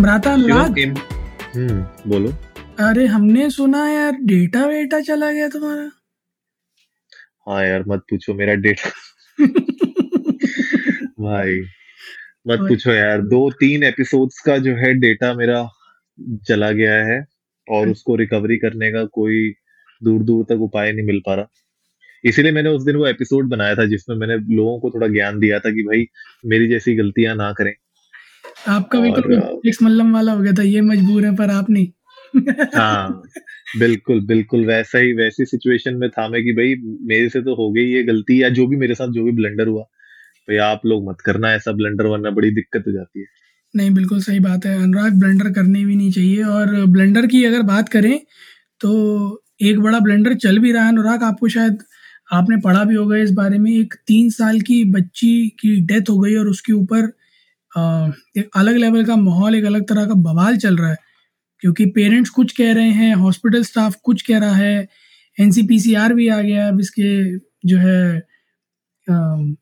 भ्राता अनुराग हम्म बोलो। अरे हमने सुना यार डेटा वेटा चला गया तुम्हारा। हाँ यार मत पूछो मेरा डेटा। भाई मत पूछो यार दो तीन एपिसोड्स का जो है डेटा मेरा चला गया है और उसको रिकवरी करने का कोई दूर दूर तक उपाय नहीं मिल पा रहा। इसीलिए मैंने उस दिन वो एपिसोड बनाया था जिसमें मैंने लोगों को थोड़ा ज्ञान दिया था कि भाई मेरी जैसी गलतियाँ ना करें। आपका भी तो मल्लम वाला हो गया था ये मजबूर है पर आप नहीं। हाँ बिल्कुल बिल्कुल वैसा ही वैसी सिचुएशन में था मैं कि भाई मेरे से तो हो गई ये गलती या जो भी मेरे साथ जो भी ब्लंडर हुआ भाई आप लोग मत करना ऐसा ब्लंडर वरना बड़ी दिक्कत हो जाती है। नहीं बिल्कुल सही बात है अनुराग ब्लेंडर करने भी नहीं चाहिए और ब्लेंडर की अगर बात करें तो एक बड़ा ब्लेंडर चल भी रहा है अनुराग आपको शायद आपने पढ़ा भी होगा इस बारे में एक तीन साल की बच्ची की डेथ हो गई और उसके ऊपर एक अलग लेवल का माहौल, एक अलग तरह का बवाल चल रहा है। क्योंकि पेरेंट्स कुछ कह रहे हैं हॉस्पिटल स्टाफ कुछ कह रहा है एनसीपीसीआर भी आ गया अब इसके जो है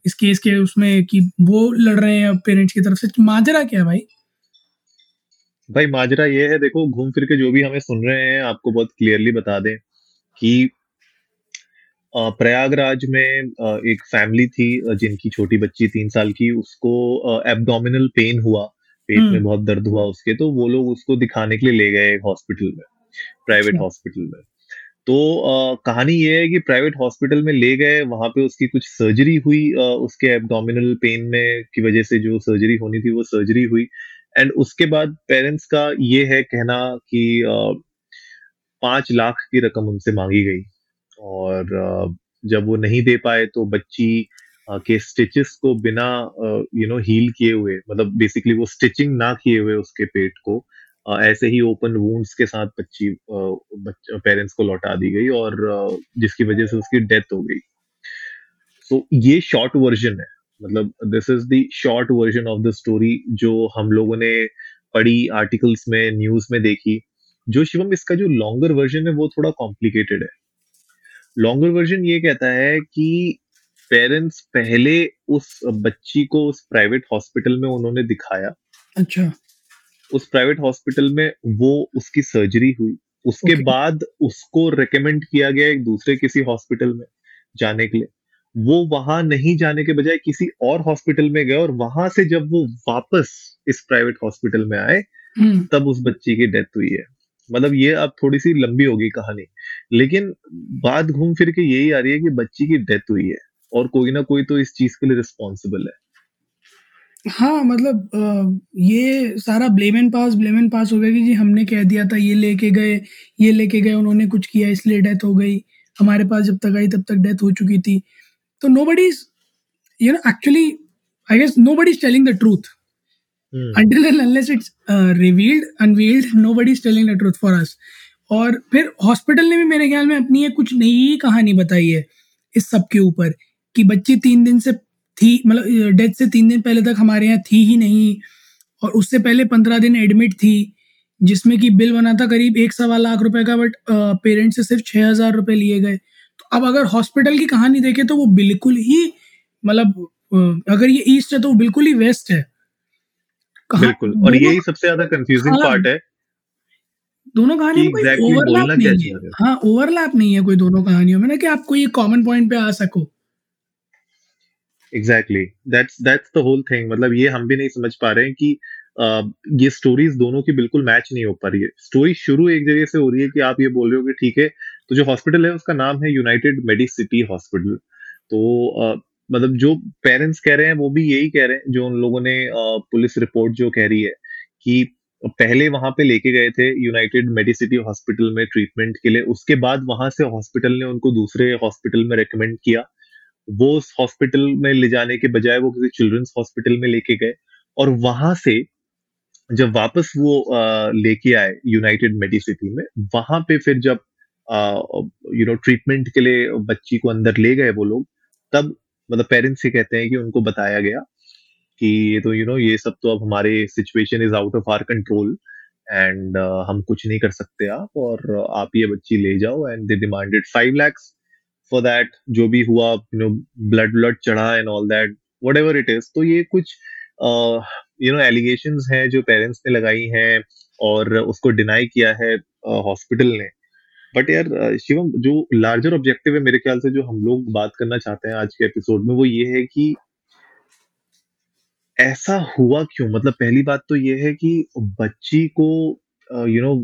इस केस के उसमें कि वो लड़ रहे हैं पेरेंट्स की तरफ़ से। माजरा क्या है भाई? भाई माजरा ये है, देखो, घूम फिर के जो भी हमें सुन रहे हैं, आपको बहुत क्लियरली बता दें कि प्रयागराज में एक फैमिली थी जिनकी छोटी बच्ची तीन साल की उसको एब्डोमिनल पेन हुआ पेट में हम्म। बहुत दर्द हुआ उसके तो वो लोग उसको दिखाने के लिए ले गए हॉस्पिटल में प्राइवेट अच्छा। हॉस्पिटल में तो अ, कहानी ये है कि प्राइवेट हॉस्पिटल में ले गए वहाँ पे उसकी कुछ सर्जरी हुई अ, उसके एब्डोमिनल पेन में की वजह से जो सर्जरी होनी थी वो सर्जरी हुई एंड उसके बाद पेरेंट्स का ये है कहना कि पाँच लाख की रकम उनसे मांगी गई और जब वो नहीं दे पाए तो बच्ची के स्टिचेस को बिना यू नो हील किए हुए मतलब बेसिकली वो स्टिचिंग ना किए हुए उसके पेट को ऐसे ही ओपन वूंड्स के साथ बच्ची पेरेंट्स को लौटा दी गई और जिसकी वजह से उसकी डेथ हो गई। सो ये शॉर्ट वर्जन है। मतलब this is the short version of the story जो हम लोगों ने पढ़ी आर्टिकल्स में न्यूज़ में देखी, जो शिवम इसका जो लॉन्गर वर्जन है वो थोड़ा कॉम्प्लिकेटेड है। लॉन्गर वर्जन ये कहता है कि पेरेंट्स पहले उस बच्ची को उस प्राइवेट हॉस्पिटल में उन्होंने दिखाया। अच्छा। उस प्राइवेट हॉस्पिटल में वो उसकी सर्जरी हुई। उसके Okay. बाद उसको रेकमेंड किया गया एक दूसरे किसी हॉस्पिटल में जाने के लिए। वो वहाँ नहीं जाने के बजाय किसी और हॉस्पिटल में गए और वहाँ से जब वो वापस इस प्राइवेट हॉस्पिटल में आए हम्म। तब उस बच्ची की डेथ हुई है। मतलब ये अब थोड़ी सी लंबी होगी कहानी। लेकिन बात घूम फिर के यही आ रही है कि बच्ची की डेथ हुई है और कोई ना कोई तो इस चीज़ के लिए रिस्पॉन्सिबल है। हाँ मतलब ये सारा blame and pass blame and pass हो गया कि जी हमने कह दिया था ये लेके गए ये लेके गए उन्होंने कुछ किया इसलिए डेथ हो गई। हमारे पास जब तक आई तब तक डेथ हो चुकी थी। तो nobody is you know actually I guess nobody is telling the truth until and unless it's uh, revealed unveiled nobody is telling the truth for us और फिर हॉस्पिटल ने भी मेरे ख्याल में अपनी एक कुछ नई कहानी बताई है इस सब के ऊपर कि बच्ची तीन दिन से थी मतलब डेथ से तीन दिन पहले तक हमारे यहाँ थी ही नहीं और उससे पहले पंद्रह दिन एडमिट थी जिसमें कि बिल बना था करीब एक सवा लाख रुपए का बट पेरेंट्स से सिर्फ़ छः हज़ार रुपये लिए गए। तो अब अगर हॉस्पिटल की कहानी देखें तो वो बिल्कुल ही मतलब अगर ये ईस्ट है तो वो बिल्कुल ही वेस्ट है। बिल्कुल और यही सबसे ज़्यादा कंफ्यूजिंग पार्ट है दोनों कहानियों में कोई ओवरलैप नहीं है। हाँ ओवरलैप नहीं है कोई दोनों कहानियों में ना कि आप कोई कॉमन पॉइंट पे आ सको। Exactly that's that's the whole thing मतलब ये हम भी नहीं समझ पा रहे हैं कि ये स्टोरीज दोनों की बिल्कुल मैच नहीं हो पा रही है। स्टोरी शुरू एक जगह से हो रही है कि आप ये बोल रहे हो कि ठीक है तो जो हॉस्पिटल है उसका नाम है यूनाइटेड मेडिसिटी हॉस्पिटल तो अ, मतलब जो पेरेंट्स कह रहे हैं वो भी यही कह रहे हैं जो उन लोगों ने अ, पुलिस रिपोर्ट जो कह रही है कि पहले वहाँ पे लेके गए थे यूनाइटेड मेडिसिटी हॉस्पिटल में ट्रीटमेंट के लिए। उसके बाद वहाँ से हॉस्पिटल ने उनको दूसरे हॉस्पिटल में रेकमेंड किया। वो उस हॉस्पिटल में ले जाने के बजाय वो किसी चिल्ड्रंस हॉस्पिटल में लेके गए और वहाँ से जब वापस वो लेके आए यूनाइटेड मेडिसिटी में, वहाँ पे फिर जब यू नो ट्रीटमेंट के लिए बच्ची को अंदर ले गए वो लोग, तब मतलब पेरेंट्स से कहते हैं कि उनको बताया गया कि ये तो यू नो ये सब तो अब हमारे situation is out of our control and हम कुछ नहीं कर सकते आप और आप ये बच्ची ले जाओ and they demanded five lakhs for that जो भी हुआ यू नो ब्लड ब्लड चढ़ा and all that whatever it is तो ये कुछ यू नो एलिगेशन हैं जो पेरेंट्स ने लगाई हैं और उसको डिनाई किया है हॉस्पिटल uh, ने। बट यार शिवम जो लार्जर ऑब्जेक्टिव है मेरे ख्याल से जो हम लोग बात करना चाहते हैं आज के एपिसोड में वो ये है कि ऐसा हुआ क्यों? मतलब पहली बात तो ये है कि बच्ची को यू नो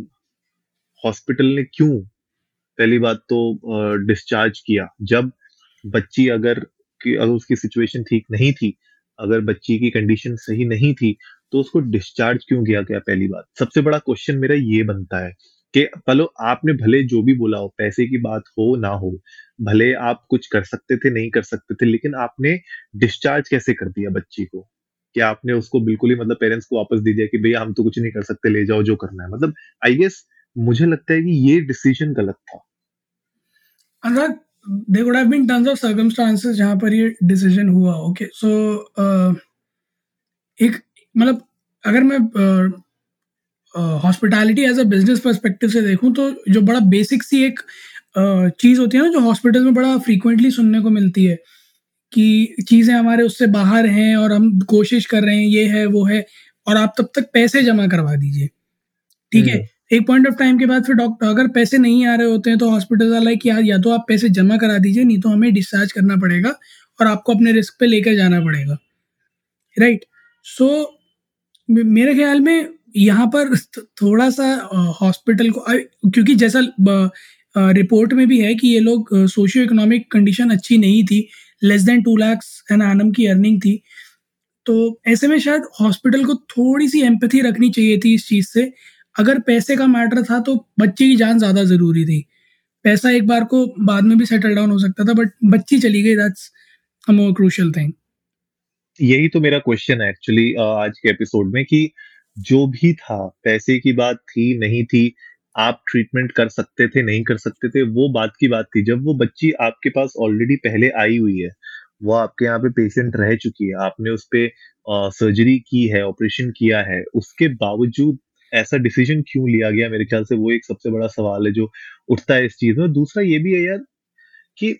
हॉस्पिटल ने क्यों पहली बात तो डिस्चार्ज किया? जब बच्ची अगर अगर उसकी सिचुएशन ठीक नहीं थी, अगर बच्ची की कंडीशन सही नहीं थी तो उसको डिस्चार्ज क्यों किया गया पहली बात? सबसे बड़ा क्वेश्चन मेरा ये बनता है कि पलो, आपने भले जो भी बोला हो, पैसे की बात हो ना हो, भले आप कुछ कर सकते थे, नहीं कर सकते थे, लेकिन आपने डिस्चार्ज कैसे कर दिया बच्ची को? कि आपने उसको बिल्कुल ही मतलब पेरेंट्स को वापस दे दिया कि भैया हम तो कुछ नहीं कर सकते ले जाओ जो करना है। मतलब आई गेस मुझे लगता है कि ये डिसीज़न गलत था। अनुराग there would have been tons of circumstances जहाँ पर ये डिसीज़न हुआ okay okay? So so, uh, एक मतलब अगर मैं hospitality as a business perspective से देखूँ तो जो बड़ा बेसिक सी एक uh, चीज़ होती है ना जो हॉस्पिटल में बड़ा फ्रीक्वेंटली सुनने को मिलती है। कि चीज़ें हमारे उससे बाहर हैं और हम कोशिश कर रहे हैं ये है वो है और आप तब तक पैसे जमा करवा दीजिए। ठीक है? हम्म। एक पॉइंट ऑफ़ टाइम के बाद फिर डॉक्टर अगर पैसे नहीं आ रहे होते हैं तो हॉस्पिटल वाला है कि यार या तो आप पैसे जमा करा दीजिए नहीं तो हमें डिस्चार्ज करना पड़ेगा और आपको अपने रिस्क पे लेकर जाना पड़ेगा। राइट सो so, मेरे ख्याल में यहाँ पर थोड़ा सा हॉस्पिटल को क्योंकि जैसा रिपोर्ट में भी है कि ये लोग सोशियो इकोनॉमिक कंडीशन अच्छी नहीं थी less than two lakhs an annum की अर्निंग थी। तो ऐसे में शायद हॉस्पिटल को थोड़ी सी एम्पथी रखनी चाहिए थी इस चीज़ से। अगर पैसे का मैटर था तो बच्चे की जान ज़्यादा ज़रूरी थी। पैसा एक बार को बाद में भी सेटल डाउन हो सकता था बट बच्ची चली गई that's a more crucial thing यही तो मेरा क्वेश्चन है एक्चुअली आज के एपिसोड में कि जो भी था, पैसे की बात थी, नहीं थी आप ट्रीटमेंट कर सकते थे, नहीं कर सकते थे, वो बात की बात थी। जब वो बच्ची आपके पास ऑलरेडी पहले आई हुई है, वो आपके यहाँ पे पेशेंट रह चुकी है, आपने उस पर सर्जरी की है ऑपरेशन किया है, उसके बावजूद ऐसा डिसीज़न क्यों लिया गया? मेरे ख्याल से वो एक सबसे बड़ा सवाल है जो उठता है इस चीज़ में। दूसरा ये भी है यार कि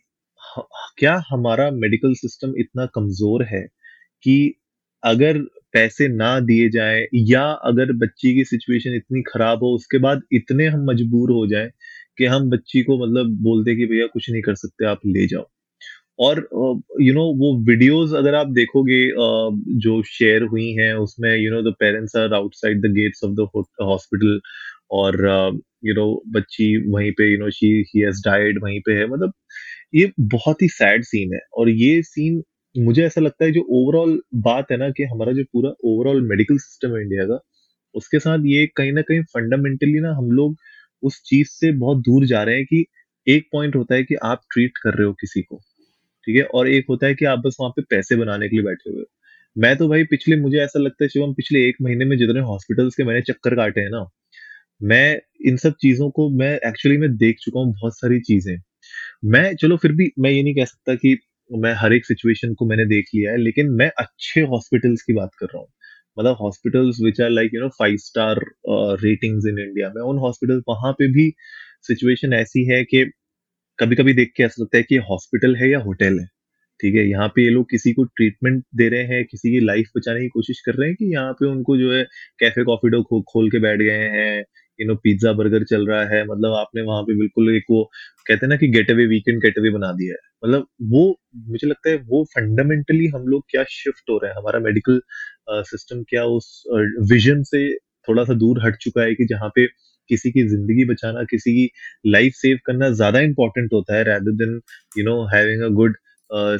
क्या हमारा मेडिकल सिस्टम इतना कमज़ोर है कि अगर पैसे ना दिए जाए, या अगर बच्ची की सिचुएशन इतनी खराब हो, उसके बाद इतने हम मजबूर हो जाए कि हम बच्ची को मतलब बोलते कि भैया कुछ नहीं कर सकते, आप ले जाओ। और यू नो वो वीडियोस अगर आप देखोगे जो शेयर हुई हैं, उसमें you know the parents are outside the gates of the hospital और यू नो बच्ची वहीं पे you know she he has died वहीं पे है। मतलब ये बहुत ही सैड सीन है और ये सीन मुझे ऐसा लगता है जो ओवरऑल बात है ना कि हमारा जो पूरा ओवरऑल मेडिकल सिस्टम है इंडिया का, उसके साथ ये कहीं ना कहीं फंडामेंटली ना हम लोग उस चीज़ से बहुत दूर जा रहे हैं कि एक पॉइंट होता है कि आप ट्रीट कर रहे हो किसी को, ठीक है? और एक होता है कि आप बस वहाँ पे पैसे बनाने के लिए बैठे हुए हो। मैं तो भाई पिछले, मुझे ऐसा लगता है शिवम, पिछले एक महीने में जितने हॉस्पिटल्स के मैंने चक्कर काटे हैं ना, मैं इन सब चीज़ों को, मैं एक्चुअली में देख चुका हूँ बहुत सारी चीज़ें। मैं, चलो फिर भी मैं ये नहीं कह सकता कि मैं हर एक सिचुएशन को मैंने देख लिया है लेकिन मैं अच्छे हॉस्पिटल्स की बात कर रहा हूँ। मतलब hospitals which are like you know five star ratings in India में उन हॉस्पिटल वहाँ पे भी सिचुएशन ऐसी है कि कभी कभी देख के ऐसा लगता है कि हॉस्पिटल है या होटल है ठीक है? यहाँ पे ये लोग किसी को ट्रीटमेंट दे रहे हैं किसी की लाइफ बचाने की कोशिश कर रहे हैं कि यहाँ पे उनको जो है कैफ़े कॉफ़ी डो खो, खोल के बैठ गए हैं यू नो पिज्जा बर्गर चल रहा है मतलब आपने वहाँ पे बिल्कुल एक वो कहते हैं ना कि get away weekend get away बना दिया है। मतलब वो, मुझे लगता है वो फंडामेंटली हम लोग क्या शिफ्ट हो रहे हैं, हमारा मेडिकल सिस्टम क्या उस विजन से थोड़ा सा दूर हट चुका है कि जहाँ पे किसी की ज़िंदगी बचाना, किसी की लाइफ सेव करना ज़्यादा इंपॉर्टेंट होता है rather than you know having a good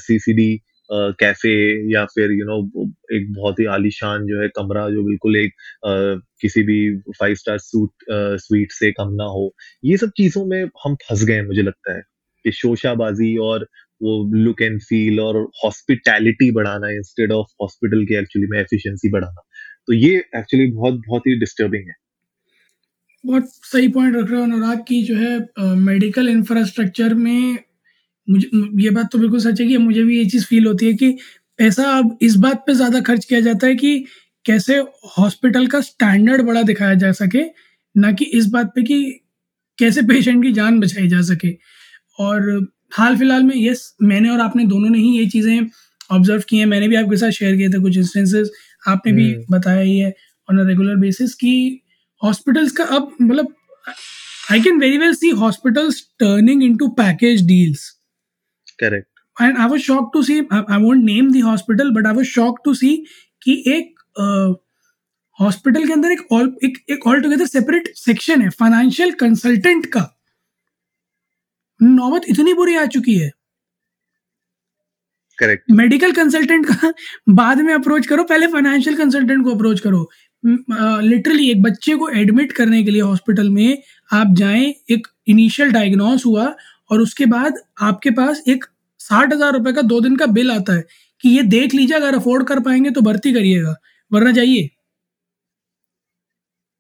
CCD cafe या फिर यू you नो know, एक बहुत ही आलीशान जो है कमरा जो बिल्कुल एक uh, किसी भी फाइव स्टार सूट स्वीट से कम ना हो। ये सब चीज़ों में हम फंस गए मुझे लगता है कि शोशाबाजी और वो लुक एंड फील और हॉस्पिटैलिटी बढ़ाना इंस्टेड ऑफ़ हॉस्पिटल के एक्चुअली में एफिशिएंसी बढ़ाना। तो ये एक्चुअली बहुत बहुत ही डिस्टर्बिंग है। बहुत सही पॉइंट रख रहे हो अनुराग की जो है मेडिकल uh, इंफ्रास्ट्रक्चर में मुझे ये बात तो बिल्कुल सच है कि मुझे भी ये चीज़ फील होती है कि पैसा अब इस बात पे ज़्यादा खर्च किया जाता है कि कैसे हॉस्पिटल का स्टैंडर्ड बड़ा दिखाया जा सके ना कि इस बात पे कि कैसे पेशेंट की जान बचाई जा सके। और हाल फ़िलहाल में यस मैंने और आपने दोनों ने ही ये चीज़ें ऑब्ज़र्व की हैं। मैंने भी आपके साथ शेयर किए थे कुछ इंस्टेंसेस आपने भी बताया ही है ऑन अ रेगुलर बेसिस कि हॉस्पिटल्स का अब मतलब I can very well see hospitals turning into package deals correct and I was shock to see I won't name the hospital but I was shock to see कि एक hospital uh, के अंदर एक all एक एक all together separate section है financial consultant का। नौबत इतनी बुरी आ चुकी है। करेक्ट मेडिकल कंसल्टेंट का बाद में अप्रोच करो पहले फाइनेंशियल कंसल्टेंट को अप्रोच करो। लिटरली uh, एक बच्चे को एडमिट करने के लिए हॉस्पिटल में आप जाएँ एक इनिशियल डायग्नोस हुआ और उसके बाद आपके पास एक साठ हज़ार रुपए का दो दिन का बिल आता है कि ये देख लीजिए अगर अफोर्ड कर पाएँगे तो भर्ती करिएगा। वरना जाइए।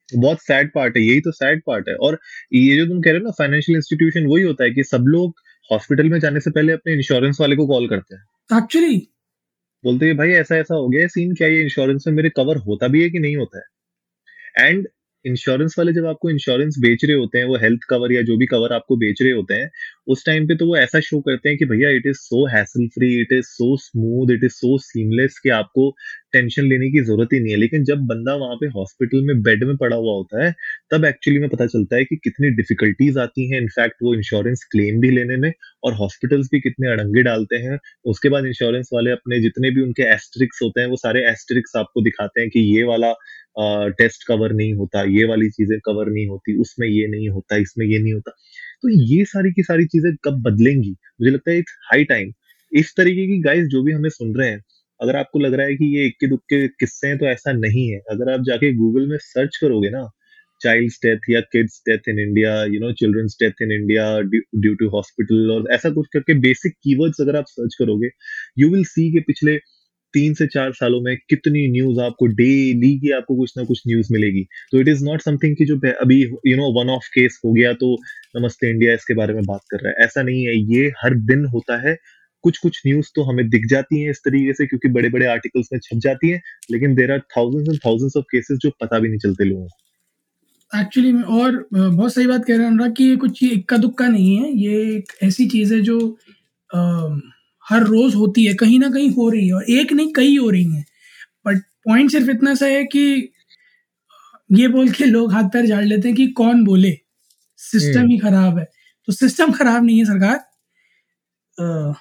बहुत सैड पार्ट है यही तो सैड पार्ट है। और ये जो तुम कह रहे हो ना फाइनेंशियल इंस्टीट्यूशन वही होता है कि सब लोग हॉस्पिटल में जाने से पहले अपने इंश्योरेंस वाले को कॉल करते हैं। एक्चुअली बोलते हैं भाई ऐसा ऐसा हो गया सीन क्या ये इंश्योरेंस में मेरे कवर होता भी है कि नहीं होता है? एंड इंश्योरेंस वाले जब आपको इंश्योरेंस बेच रहे होते हैं, वो हेल्थ कवर या जो भी कवर आपको बेच रहे होते हैं, उस टाइम पे तो वो ऐसा शो करते हैं कि भैया it is so hassle free it is so smooth it is so seamless कि आपको टेंशन लेने की ज़रूरत ही नहीं है। लेकिन जब बंदा वहाँ पे हॉस्पिटल में बेड में पड़ा हुआ होता है, तब एक्चुअली में पता चलता है कि कितनी डिफिकल्टीज आती हैं। इनफैक्ट वो इंश्योरेंस क्लेम भी लेने में और हॉस्पिटल्स भी कितने अड़ंगे डालते हैं। उसके बाद इंश्योरेंस वाले अपने जितने भी उनके एस्ट्रिक्स होते हैं, वो सारे एस्ट्रिक्स आपको दिखाते हैं कि ये वाला टेस्ट कवर नहीं होता, ये वाली चीज़ें कवर नहीं होती, उसमें ये नहीं होता, इसमें ये नहीं होता। तो ये सारी की सारी चीज़ें कब बदलेंगी? मुझे लगता है इट्स हाई टाइम इस तरीके की गाइस जो भी हमें सुन रहे हैं, अगर आपको लग रहा है कि ये इक्के दुक्के किस्से हैं तो ऐसा नहीं है। अगर आप जाके गूगल में सर्च करोगे ना चाइल्ड डेथ या kids death in India you know childrens death in India due to hospital और ऐसा कुछ करके बेसिक कीवर्ड्स अगर आप सर्च करोगे यू विल सी के पिछले तीन से चार सालों में कितनी न्यूज़ आपको डेली की आपको कुछ ना कुछ न्यूज़ मिलेगी। तो इट इज़ नॉट समथिंग की जो अभी you know one of case हो गया तो नमस्ते इंडिया इसके बारे में बात कर रहा है। ऐसा नहीं है। ये हर दिन होता है। कुछ कुछ न्यूज़ तो हमें दिख जाती है इस तरीके से क्योंकि बड़े बड़े आर्टिकल्स में छप जाती है लेकिन there are thousands and thousands of cases जो पता भी नहीं चलते लोगों को। एक्चुअली में और बहुत सही बात कह रहे हैं अनुराग कि ये कुछ इक्का दुक्का नहीं है। ये एक ऐसी चीज़ है जो आ, हर रोज होती है कहीं ना कहीं हो रही है और एक नहीं कई हो रही है। बट पॉइंट सिर्फ़ इतना सा है कि ये बोल के लोग हाथ पैर झाड़ लेते हैं कि कौन बोले? सिस्टम हम्म। ही खराब है। तो सिस्टम खराब नहीं है सरकार। आ,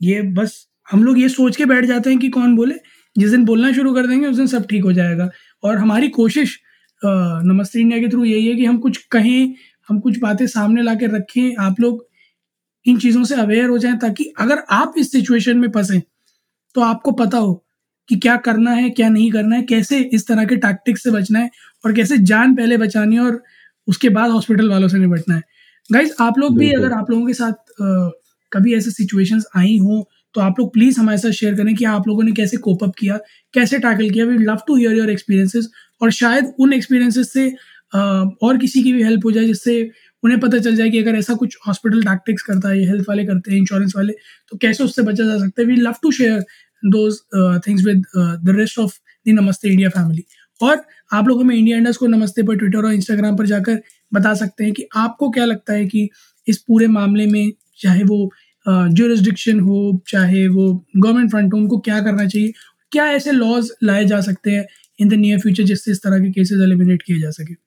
ये बस हम लोग ये सोच के बैठ जाते हैं कि कौन बोले। जिस दिन बोलना शुरू कर देंगे उस दिन सब ठीक हो जाएगा। और हमारी कोशिश नमस्ते इंडिया के थ्रू यही है कि हम कुछ कहें हम कुछ बातें सामने ला के रखें। आप लोग इन चीज़ों से अवेयर हो जाएँ ताकि अगर आप इस सिचुएशन में फंसे तो आपको पता हो कि क्या करना है क्या नहीं करना है कैसे इस तरह के टैक्टिक्स से बचना है और कैसे जान पहले बचानी है और उसके बाद हॉस्पिटल वालों से निपटना है। गाइज़ आप लोग भी अगर आप लोगों के साथ आ, कभी ऐसे सिचुएशंस आई हो तो आप लोग प्लीज़ हमारे साथ शेयर करें कि आप लोगों ने कैसे कोप अप किया कैसे टैकल किया। We love to hear your experiences और शायद उन एक्सपीरियंसेस से और किसी की भी हेल्प हो जाए जिससे उन्हें पता चल जाए कि अगर ऐसा कुछ हॉस्पिटल टैक्टिक्स करता है हेल्थ वाले करते हैं इंश्योरेंस वाले तो कैसे उससे बचा जा सकता है? We love to share those things with the rest of the Namaste India family और आप लोग हमें इंडिया इंडस को नमस्ते पर ट्विटर और इंस्टाग्राम पर जाकर बता सकते हैं कि आपको क्या लगता है कि इस पूरे मामले में चाहे वो जोरिस्डिक्शन uh, हो चाहे वो गवर्नमेंट फ्रंट हो उनको क्या करना चाहिए? क्या ऐसे लॉज लाए जा सकते हैं इन द नियर फ्यूचर जिससे इस तरह के केसेस एलिमिनेट किए जा सके?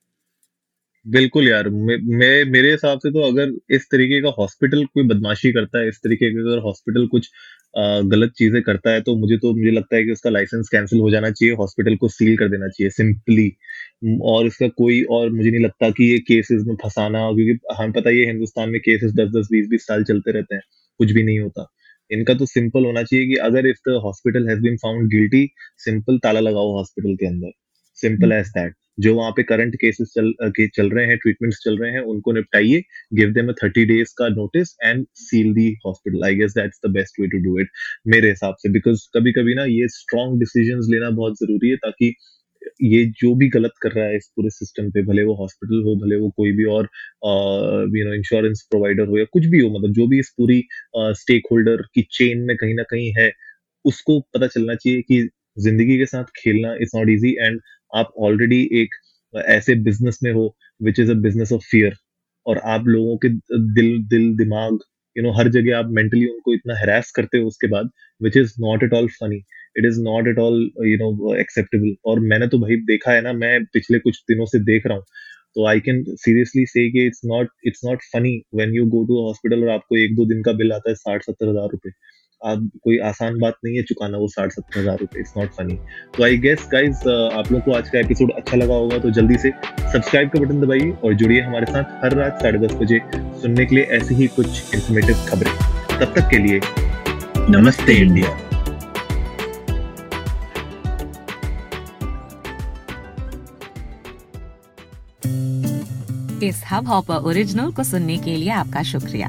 बिल्कुल यार मैं मेरे हिसाब से तो अगर इस तरीके का हॉस्पिटल कोई बदमाशी करता है इस तरीके का अगर हॉस्पिटल कुछ आ, गलत चीज़ें करता है तो मुझे तो मुझे लगता है कि उसका लाइसेंस कैंसिल हो जाना चाहिए हॉस्पिटल को सील कर देना चाहिए सिंपली और इसका कोई और मुझे नहीं लगता कि ये केसेस में फंसाना क्योंकि हमें पता है हिंदुस्तान में केसेस दस दस बीस बीस साल चलते रहते हैं कुछ भी नहीं होता। इनका तो सिंपल होना चाहिए कि अगर if the hospital has been found guilty simple ताला लगाओ हॉस्पिटल के अंदर। सिंपल एज दैट जो वहाँ पे करंट केसेस चल के चल रहे हैं ट्रीटमेंट्स चल रहे हैं, उनको निपटाइए गिव देम थर्टी डेज़ का notice and seal the hospital I guess that's the best way to do it मेरे हिसाब से बिकॉज़ कभी कभी ना ये स्ट्रॉन्ग डिसीज़न लेना बहुत ज़रूरी है, ताकि ये जो भी गलत कर रहा है इस पूरे सिस्टम पे, भले वो हॉस्पिटल हो, भले वो कोई भी और यू नो इंश्योरेंस प्रोवाइडर हो या कुछ भी हो मतलब जो भी इस पूरी स्टेक होल्डर की चेन में कहीं ना कहीं है, उसको पता चलना चाहिए कि ज़िंदगी के साथ खेलना इज़ नॉट इजी एंड आप ऑलरेडी एक ऐसे बिज़नेस में हो which is a business of fear और आप लोगों के दिल दिल, दिमाग यू नो हर जगह आप मेंटली उनको इतना हरास करते हो उसके बाद which is not at all funny it is not at all you know acceptable और मैंने तो भाई देखा है ना, मैं पिछले कुछ दिनों से देख रहा हूँ तो आई कैन सीरियसली से it's not it's not funny when you go to hospital और आपको एक दो दिन का बिल आता है साठ, सत्तर हज़ार रुपए। आप कोई आसान बात नहीं है, चुकाना वो साठ सत्तर हज़ार रुपए इट्स नॉट फनी तो आई गेस गाइज़ आप लोग को आज का एपिसोड अच्छा लगा होगा तो जल्दी से सब्सक्राइब का बटन दबाइए और जुड़िए हमारे साथ हर रात साढ़े दस बजे सुनने के लिए ऐसी ही कुछ इंफॉर्मेटिव खबरें। तब तक के लिए, नमस्ते इंडिया। इस हब हॉपर ओरिजिनल को सुनने के लिए आपका शुक्रिया।